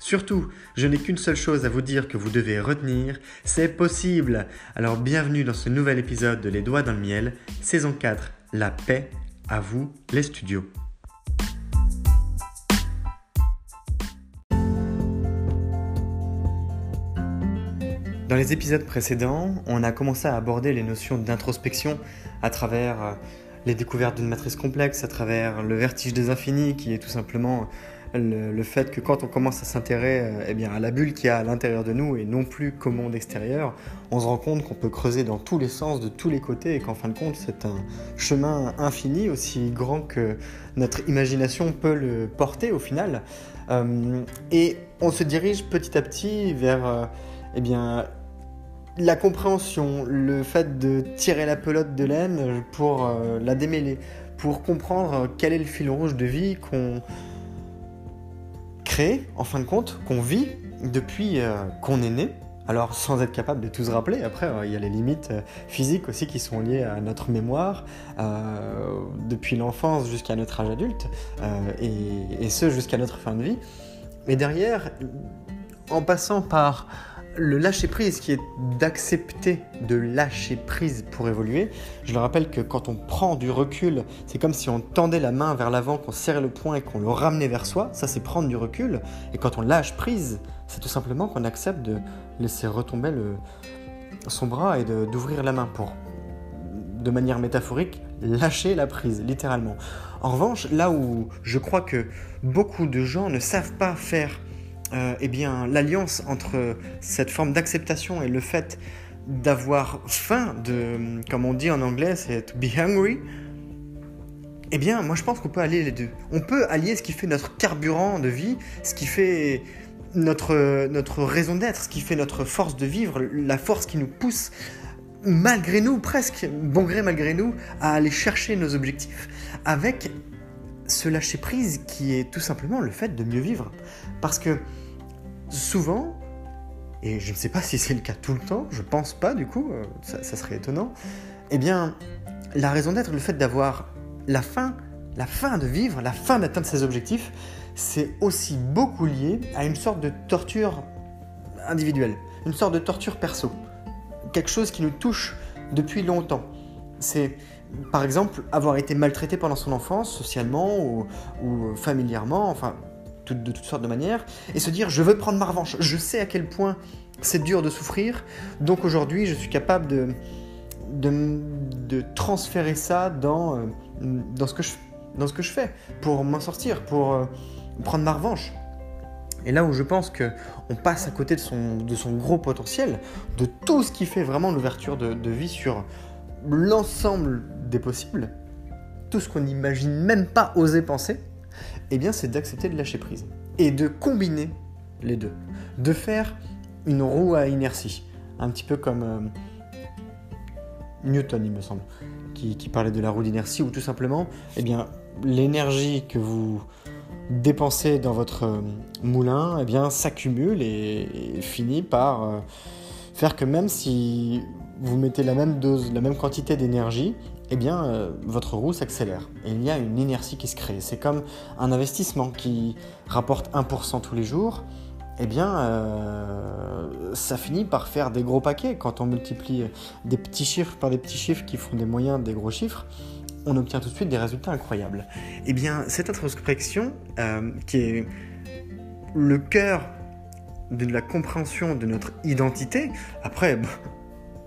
Surtout, je n'ai qu'une seule chose à vous dire que vous devez retenir, c'est possible. Alors bienvenue dans ce nouvel épisode de Les Doigts dans le Miel, saison 4, La paix, à vous les studios. Dans les épisodes précédents, on a commencé à aborder les notions d'introspection à travers euh, les découvertes d'une matrice complexe, à travers le vertige des infinis qui est tout simplement le, fait que quand on commence à s'intéresser euh, eh bien, à la bulle qu'il y a à l'intérieur de nous et non plus qu'au monde extérieur, on se rend compte qu'on peut creuser dans tous les sens, de tous les côtés, et qu'en fin de compte, c'est un chemin infini, aussi grand que notre imagination peut le porter au final. Euh, et on se dirige petit à petit vers euh, eh bien, la compréhension, le fait de tirer la pelote de laine pour la démêler, pour comprendre quel est le fil rouge de vie qu'on en fin de compte, qu'on vit depuis euh, qu'on est né. Alors sans être capable de tout se rappeler, après euh, il y a les limites euh, physiques aussi qui sont liées à notre mémoire, depuis l'enfance jusqu'à notre âge adulte, et, et, ce jusqu'à notre fin de vie. Mais derrière, en passant par le lâcher prise qui est d'accepter de lâcher prise pour évoluer. Je le rappelle que quand on prend du recul, c'est comme si on tendait la main vers l'avant, qu'on serrait le poing et qu'on le ramenait vers soi. Ça, c'est prendre du recul. Et quand on lâche prise, c'est tout simplement qu'on accepte de laisser retomber son bras et d'ouvrir la main pour, de manière métaphorique, lâcher la prise, littéralement. En revanche, là où je crois que beaucoup de gens ne savent pas faire euh, eh bien, l'alliance entre cette forme d'acceptation et le fait d'avoir faim, de, comme on dit en anglais, c'est to be hungry, eh bien, moi je pense qu'on peut allier les deux. On peut allier ce qui fait notre carburant de vie, ce qui fait notre, notre raison d'être, ce qui fait notre force de vivre, la force qui nous pousse, malgré nous, presque, bon gré malgré nous, à aller chercher nos objectifs, avec ce lâcher prise qui est tout simplement le fait de mieux vivre. Parce que souvent, et je ne sais pas si c'est le cas tout le temps, je pense pas du coup, euh, ça, serait étonnant, eh bien, la raison d'être, le fait d'avoir la fin, la fin de vivre, la fin d'atteindre ses objectifs, c'est aussi beaucoup lié à une sorte de torture individuelle, une sorte de torture perso, quelque chose qui nous touche depuis longtemps. C'est par exemple avoir été maltraité pendant son enfance, socialement ou, ou familièrement, enfin de toutes sortes de manières, et se dire je veux prendre ma revanche, je sais à quel point c'est dur de souffrir, donc aujourd'hui je suis capable de, de, transférer ça dans, euh, dans, ce que je, dans ce que je fais, pour m'en sortir, pour euh, prendre ma revanche. Et là où je pense qu'on passe à côté de son, de son gros potentiel, de tout ce qui fait vraiment l'ouverture de, de vie sur l'ensemble des possibles, tout ce qu'on n'imagine même pas oser penser, eh bien c'est d'accepter de lâcher prise et de combiner les deux. De faire une roue à inertie, un petit peu comme euh, Newton, il me semble, qui, parlait de la roue d'inertie, ou tout simplement, eh bien, l'énergie que vous dépensez dans votre euh, moulin, eh bien, s'accumule et, finit par euh, faire que même si vous mettez la même dose, la même quantité d'énergie, eh bien, euh, votre roue s'accélère. Et il y a une inertie qui se crée. C'est comme un investissement qui rapporte 1% tous les jours. Eh bien, euh, ça finit par faire des gros paquets. Quand on multiplie des petits chiffres par des petits chiffres qui font des moyens des gros chiffres, on obtient tout de suite des résultats incroyables. Eh bien, cette introspection, euh, qui est le cœur de la compréhension de notre identité, après,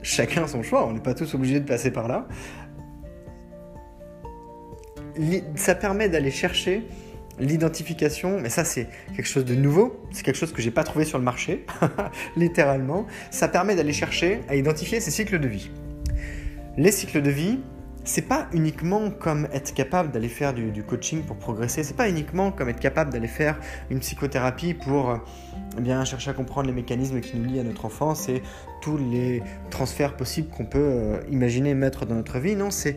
chacun son choix, on n'est pas tous obligés de passer par là, ça permet d'aller chercher l'identification, mais ça c'est quelque chose de nouveau, c'est quelque chose que j'ai pas trouvé sur le marché, littéralement. Ça permet d'aller chercher à identifier ces cycles de vie. Les cycles de vie, c'est pas uniquement comme être capable d'aller faire du, coaching pour progresser, c'est pas uniquement comme être capable d'aller faire une psychothérapie pour eh bien chercher à comprendre les mécanismes qui nous lient à notre enfance et tous les transferts possibles qu'on peut euh, imaginer mettre dans notre vie. Non, c'est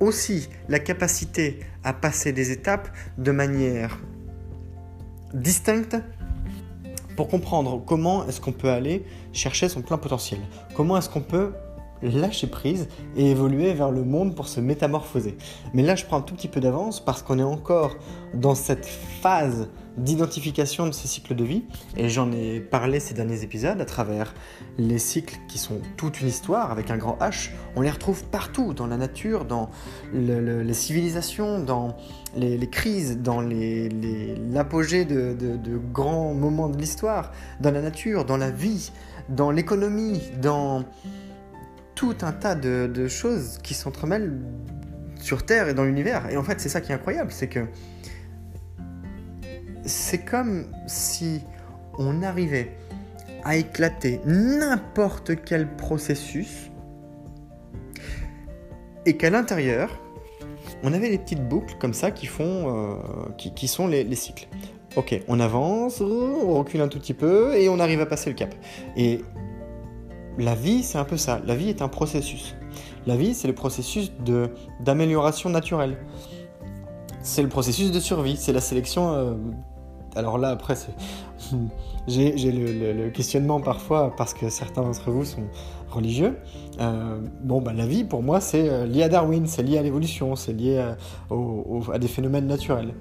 aussi la capacité à passer des étapes de manière distincte pour comprendre comment est-ce qu'on peut aller chercher son plein potentiel. Comment est-ce qu'on peut lâcher prise et évoluer vers le monde pour se métamorphoser. Mais là, je prends un tout petit peu d'avance parce qu'on est encore dans cette phase d'identification de ces cycles de vie et j'en ai parlé ces derniers épisodes à travers les cycles qui sont toute une histoire avec un grand H. On les retrouve partout dans la nature, dans les civilisations, dans les, crises, dans l'apogée de, de grands moments de l'histoire, dans la nature, dans la vie, dans l'économie, dans tout un tas de, choses qui s'entremêlent sur Terre et dans l'univers. Et en fait, c'est ça qui est incroyable, c'est que c'est comme si on arrivait à éclater n'importe quel processus et qu'à l'intérieur, on avait des petites boucles comme ça qui font, euh, qui, sont les, les, cycles. Ok, on avance, on recule un tout petit peu et on arrive à passer le cap. Et la vie, c'est un peu ça. La vie est un processus. La vie, c'est le processus d'amélioration naturelle. C'est le processus de survie. C'est la sélection. Euh, alors là, après, j'ai, le, questionnement parfois parce que certains d'entre vous sont religieux. Euh, bon, bah, la vie, pour moi, c'est euh, lié à Darwin, c'est lié à l'évolution, c'est lié à des phénomènes naturels.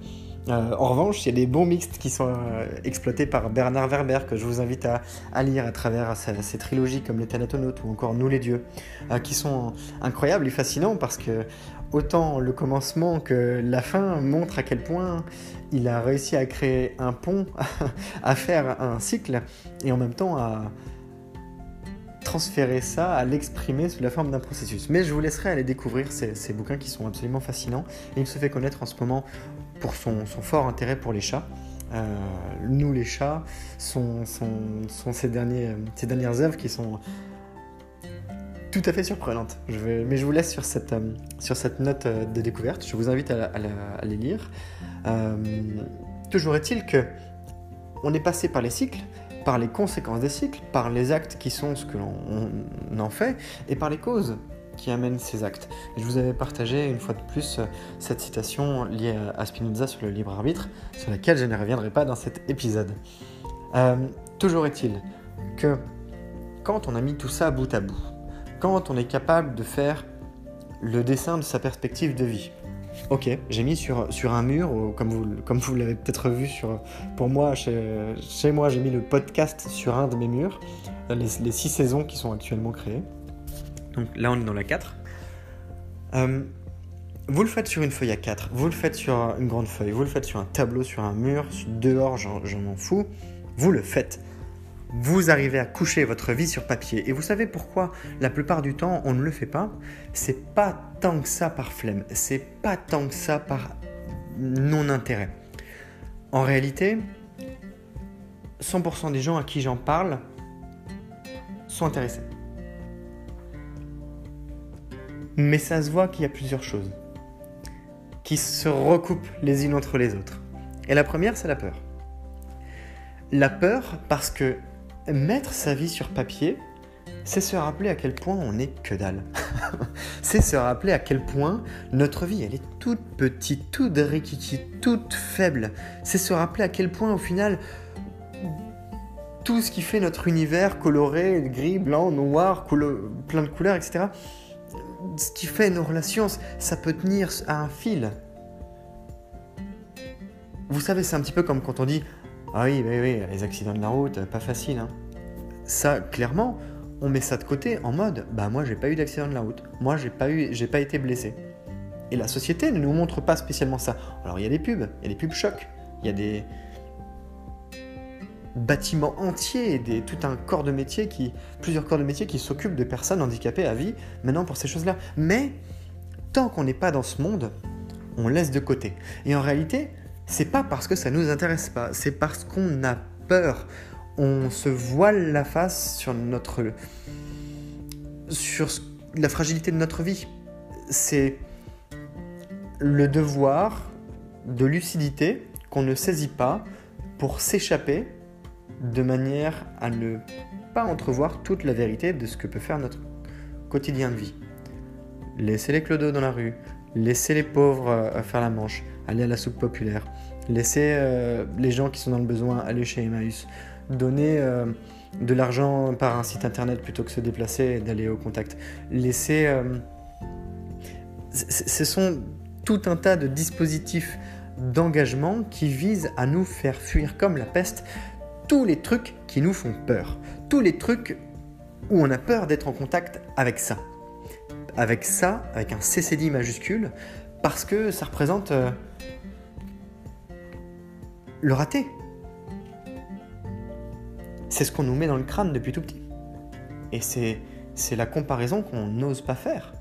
Euh, en revanche, il y a des bons mixtes qui sont euh, exploités par Bernard Werber que je vous invite à, lire à travers ses trilogies comme Les Thanatonautes ou encore Nous les dieux, euh, qui sont incroyables et fascinants parce que autant le commencement que la fin montrent à quel point il a réussi à créer un pont, à faire un cycle et en même temps à transférer ça, à l'exprimer sous la forme d'un processus. Mais je vous laisserai aller découvrir ces, bouquins qui sont absolument fascinants. Il se fait connaître en ce moment pour son, fort intérêt pour les chats. Euh, nous, les chats, sont, ces, dernières œuvres qui sont tout à fait surprenantes. Mais je vous laisse sur cette, euh, note euh, de découverte. Je vous invite à, les lire. toujours est-il que on est passé par les cycles, par les conséquences des cycles, par les actes qui sont ce que l'on en fait, et par les causes qui amène ces actes. je vous avais partagé une fois de plus cette citation liée à Spinoza sur le libre arbitre, sur laquelle je ne reviendrai pas dans cet épisode. Euh, toujours est-il que quand on a mis tout ça bout à bout, quand on est capable de faire le dessin de sa perspective de vie, Ok, j'ai mis sur, sur un mur, comme vous, comme vous l'avez peut-être vu sur, pour moi, chez, chez moi, j'ai mis le podcast sur un de mes murs, les six saisons qui sont actuellement créées. Donc là, on est dans la 4. Euh, vous le faites sur une feuille à 4, vous le faites sur une grande feuille, vous le faites sur un tableau, sur un mur, dehors, j'en m'en fous. Vous le faites. Vous arrivez à coucher votre vie sur papier. Et vous savez pourquoi la plupart du temps on ne le fait pas? C'est pas tant que ça par flemme, c'est pas tant que ça par non-intérêt. En réalité, 100% des gens à qui j'en parle sont intéressés. Mais ça se voit qu'il y a plusieurs choses qui se recoupent les unes entre les autres. Et la première, c'est la peur. La peur parce que mettre sa vie sur papier, c'est se rappeler à quel point on n'est que dalle. c'est se rappeler à quel point notre vie, elle est toute petite, toute rikiki, toute faible. C'est se rappeler à quel point, au final, tout ce qui fait notre univers coloré, gris, blanc, noir, plein de couleurs, etc., ce qui fait nos relations, ça peut tenir à un fil. Vous savez, c'est un petit peu comme quand on dit Ah oui, oui, oui, les accidents de la route, pas facile. Hein. Ça, clairement, on met ça de côté en mode Bah, moi, j'ai pas eu d'accident de la route. Moi, j'ai pas, eu, j'ai pas été blessé. Et la société ne nous montre pas spécialement ça. Alors, il y a des pubs, il y a des pubs chocs, il y a des, bâtiments entiers, des, tout un corps de métier qui, plusieurs corps de métier qui s'occupent de personnes handicapées à vie, maintenant pour ces choses-là. Mais tant qu'on n'est pas dans ce monde, on laisse de côté. Et en réalité, c'est pas parce que ça nous intéresse pas, c'est parce qu'on a peur. On se voile la face sur notre, sur la fragilité de notre vie. C'est le devoir de lucidité qu'on ne saisit pas pour s'échapper de manière à ne pas entrevoir toute la vérité de ce que peut faire notre quotidien de vie. Laisser les clodos dans la rue, laisser les pauvres euh, faire la manche, aller à la soupe populaire, laisser euh, les gens qui sont dans le besoin aller chez Emmaüs, donner euh, de l'argent par un site internet plutôt que se déplacer et d'aller au contact, laisser... ce sont tout un tas de dispositifs d'engagement qui visent à nous faire fuir comme la peste tous les trucs qui nous font peur, tous les trucs où on a peur d'être en contact avec ça. Avec ça, avec un CCD majuscule, parce que ça représente euh, le raté. C'est ce qu'on nous met dans le crâne depuis tout petit. Et c'est, c'est la comparaison qu'on n'ose pas faire.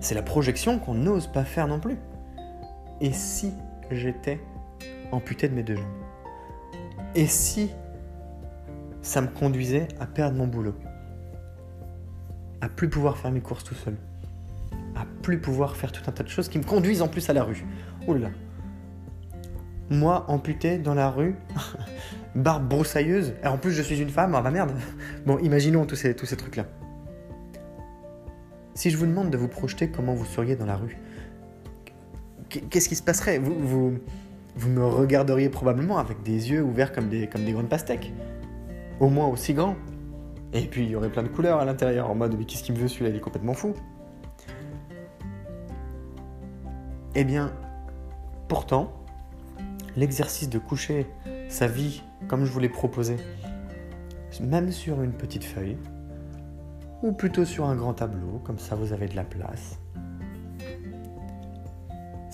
C'est la projection qu'on n'ose pas faire non plus. Et si j'étais amputé de mes deux jambes? Et si ça me conduisait à perdre mon boulot? À plus pouvoir faire mes courses tout seul. À plus pouvoir faire tout un tas de choses qui me conduisent en plus à la rue. Oula Moi, amputé dans la rue, barbe broussailleuse, et en plus je suis une femme, ah bah merde. Bon, imaginons tous ces, tous ces trucs-là. Si je vous demande de vous projeter comment vous seriez dans la rue, qu'est-ce qui se passerait? Vous, vous, vous me regarderiez probablement avec des yeux ouverts comme des, comme des grandes pastèques. Au moins aussi grands. Et puis il y aurait plein de couleurs à l'intérieur, en mode mais qu'est-ce qu'il me veut celui-là, il est complètement fou. Eh bien, pourtant, l'exercice de coucher sa vie comme je vous l'ai proposé, même sur une petite feuille, ou plutôt sur un grand tableau, comme ça vous avez de la place,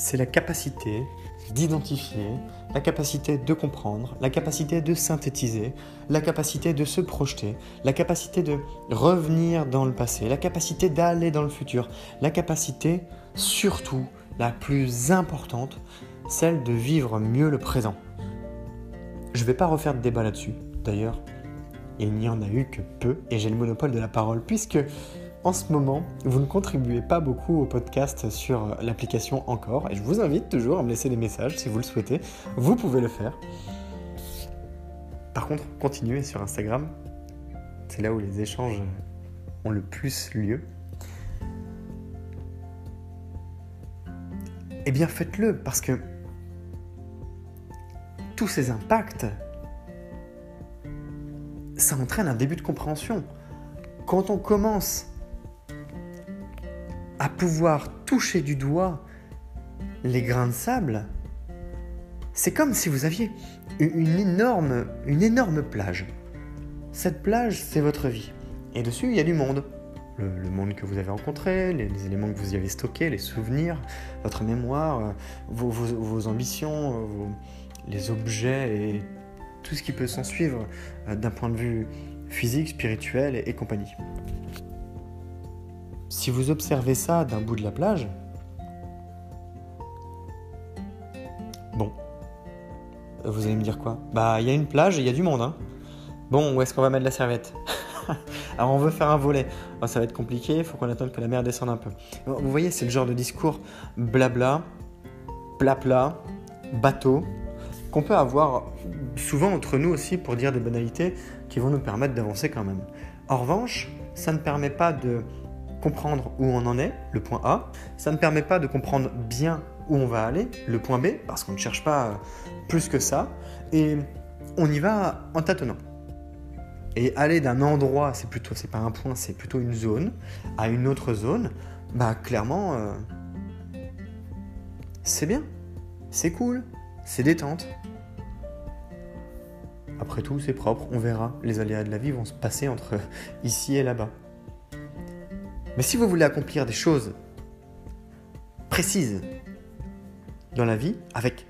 c'est la capacité d'identifier, la capacité de comprendre, la capacité de synthétiser, la capacité de se projeter, la capacité de revenir dans le passé, la capacité d'aller dans le futur, la capacité, surtout la plus importante, celle de vivre mieux le présent. Je ne vais pas refaire de débat là-dessus, d'ailleurs, il n'y en a eu que peu, et j'ai le monopole de la parole, puisque en ce moment, vous ne contribuez pas beaucoup au podcast sur l'application Encore, et je vous invite toujours à me laisser des messages si vous le souhaitez. Vous pouvez le faire. Par contre, continuez sur Instagram. C'est là où les échanges ont le plus lieu. Eh bien, faites-le parce que tous ces impacts, ça entraîne un début de compréhension. Quand on commence à pouvoir toucher du doigt les grains de sable, c'est comme si vous aviez une énorme, une énorme plage. Cette plage, c'est votre vie. Et dessus, il y a du monde. Le, monde que vous avez rencontré, les, éléments que vous y avez stockés, les souvenirs, votre mémoire, euh, vos, ambitions, euh, les objets et tout ce qui peut s'en suivre euh, d'un point de vue physique, spirituel et compagnie. Si vous observez ça d'un bout de la plage, bon, vous allez me dire quoi? Bah, il y a une plage il y a du monde, hein. Bon, où est-ce qu'on va mettre la serviette? Alors, on veut faire un volet. Oh, ça va être compliqué, il faut qu'on attende que la mer descende un peu. Vous voyez, c'est le genre de discours blabla, plat-plat, bateau, qu'on peut avoir souvent entre nous aussi pour dire des banalités qui vont nous permettre d'avancer quand même. En revanche, ça ne permet pas de comprendre où on en est, le point A, ça ne permet pas de comprendre bien où on va aller, le point B, parce qu'on ne cherche pas plus que ça, et on y va en tâtonnant. Et aller d'un endroit, c'est plutôt, c'est pas un point, c'est plutôt une zone, à une autre zone, bah clairement, euh, c'est bien, c'est cool, c'est détente. Après tout, c'est propre, on verra. Les aléas de la vie vont se passer entre ici et là-bas. Mais si vous voulez accomplir des choses précises dans la vie, avec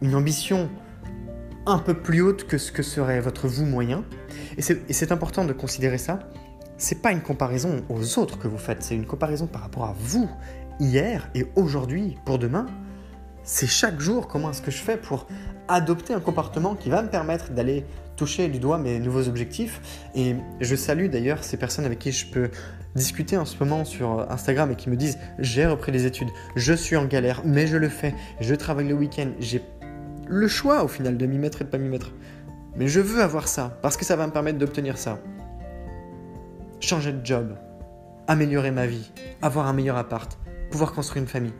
une ambition un peu plus haute que ce que serait votre vous moyen. Et c'est important de considérer ça. C'est pas une comparaison aux autres que vous faites, c'est une comparaison par rapport à vous hier et aujourd'hui pour demain. C'est chaque jour comment est-ce que je fais pour adopter un comportement qui va me permettre d'aller toucher du doigt mes nouveaux objectifs. Et je salue d'ailleurs ces personnes avec qui je peux discuter en ce moment sur Instagram et qui me disent j'ai repris les études, je suis en galère, mais je le fais, je travaille le week-end, j'ai le choix au final de m'y mettre et de pas m'y mettre. Mais je veux avoir ça, parce que ça va me permettre d'obtenir ça. Changer de job, améliorer ma vie, avoir un meilleur appart, pouvoir construire une famille,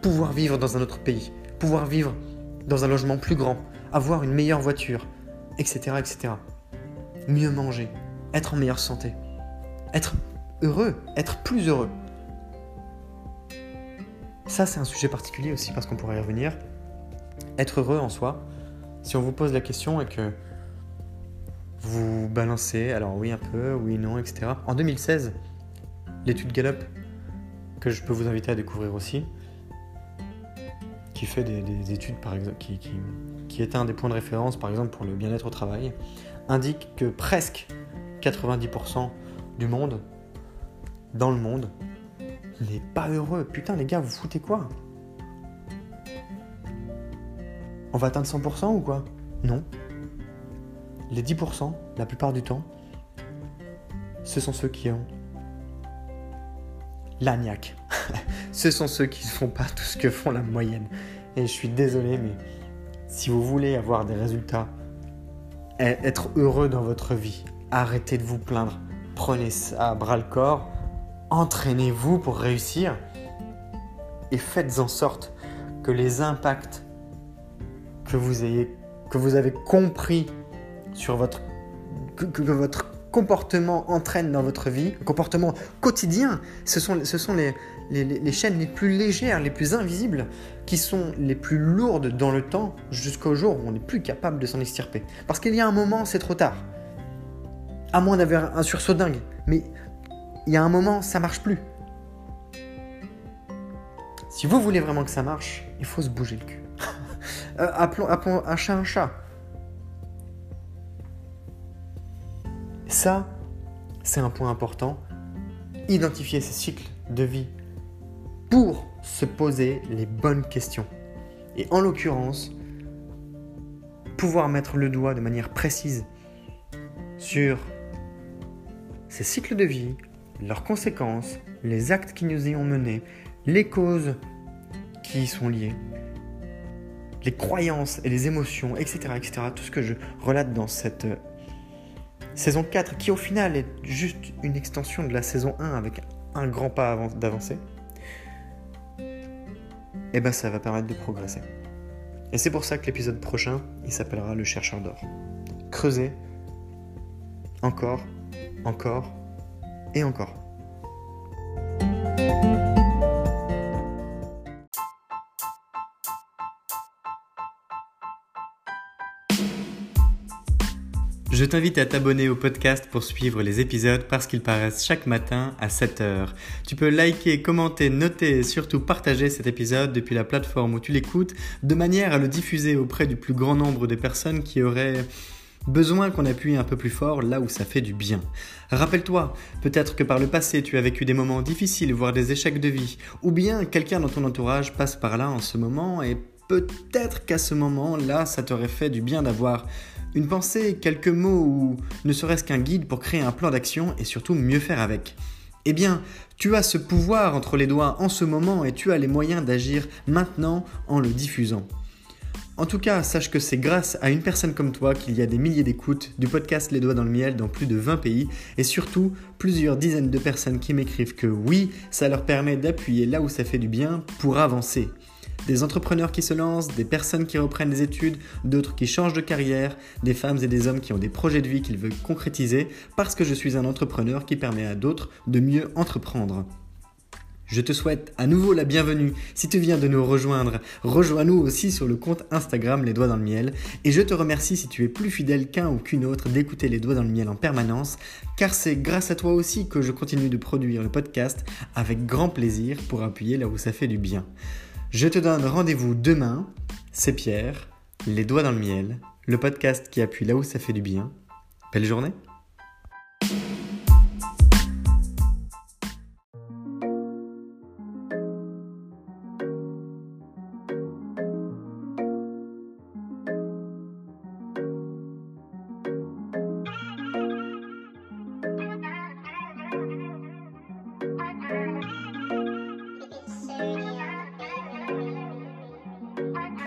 pouvoir vivre dans un autre pays, pouvoir vivre dans un logement plus grand, avoir une meilleure voiture, etc. etc. Mieux manger, être en meilleure santé, être heureux, être plus heureux. Ça, c'est un sujet particulier aussi parce qu'on pourrait y revenir être heureux en soi, si on vous pose la question et que vous balancez, alors oui un peu, oui non, etc. En 2016, l'étude Gallup, que je peux vous inviter à découvrir aussi, qui fait des, études par exemple, qui, qui, est un des points de référence par exemple pour le bien-être au travail, indique que presque 90% du monde, dans le monde, n'est pas heureux. Putain les gars, vous foutez quoi? On va atteindre 100% ou quoi? Non. Les 10%, la plupart du temps, ce sont ceux qui ont l'agnac. ce sont ceux qui ne font pas tout ce que font la moyenne. Et je suis désolé, mais si vous voulez avoir des résultats, être heureux dans votre vie, arrêtez de vous plaindre. Prenez ça à bras le corps, entraînez-vous pour réussir et faites en sorte que les impacts que vous, avez compris sur votre, que, votre comportement entraîne dans votre vie, comportement quotidien, ce sont, les, chaînes les plus légères, les plus invisibles, qui sont les plus lourdes dans le temps jusqu'au jour où on n'est plus capable de s'en extirper. Parce qu'il y a un moment, c'est trop tard. À moins d'avoir un sursaut dingue. Mais il y a un moment, ça marche plus. Si vous voulez vraiment que ça marche, il faut se bouger le cul. Euh, appelons, un chat un chat. Ça, c'est un point important. Identifier ces cycles de vie pour se poser les bonnes questions. Et en l'occurrence, pouvoir mettre le doigt de manière précise sur ces cycles de vie, leurs conséquences, les actes qui nous y ont menés, les causes qui y sont liées, les croyances et les émotions, etc., etc. Tout ce que je relate dans cette euh, saison 4, qui au final est juste une extension de la saison 1 avec un grand pas d'avancée, eh ben ça va permettre de progresser. Et c'est pour ça que l'épisode prochain, il s'appellera Le chercheur d'or. Creuser, encore, encore et encore. Je t'invite à t'abonner au podcast pour suivre les épisodes parce qu'ils paraissent chaque matin à 7h. Tu peux liker, commenter, noter et surtout partager cet épisode depuis la plateforme où tu l'écoutes de manière à le diffuser auprès du plus grand nombre de personnes qui auraient besoin qu'on appuie un peu plus fort là où ça fait du bien. Rappelle-toi, peut-être que par le passé tu as vécu des moments difficiles, voire des échecs de vie, ou bien quelqu'un dans ton entourage passe par là en ce moment et peut-être qu'à ce moment-là ça t'aurait fait du bien d'avoir une pensée, quelques mots ou ne serait-ce qu'un guide pour créer un plan d'action et surtout mieux faire avec. Eh bien, tu as ce pouvoir entre les doigts en ce moment et tu as les moyens d'agir maintenant en le diffusant. En tout cas, sache que c'est grâce à une personne comme toi qu'il y a des milliers d'écoutes du podcast Les Doigts dans le Miel dans plus de 20 pays et surtout plusieurs dizaines de personnes qui m'écrivent que oui, ça leur permet d'appuyer là où ça fait du bien pour avancer. Des entrepreneurs qui se lancent, des personnes qui reprennent des études, d'autres qui changent de carrière, des femmes et des hommes qui ont des projets de vie qu'ils veulent concrétiser parce que je suis un entrepreneur qui permet à d'autres de mieux entreprendre. Je te souhaite à nouveau la bienvenue si tu viens de nous rejoindre. Rejoins-nous aussi sur le compte Instagram Les Doigts dans le Miel. Et je te remercie si tu es plus fidèle qu'un ou qu'une autre d'écouter Les Doigts dans le Miel en permanence, car c'est grâce à toi aussi que je continue de produire le podcast avec grand plaisir pour appuyer là où ça fait du bien. Je te donne rendez-vous demain. C'est Pierre, Les Doigts dans le Miel, le podcast qui appuie là où ça fait du bien. Belle journée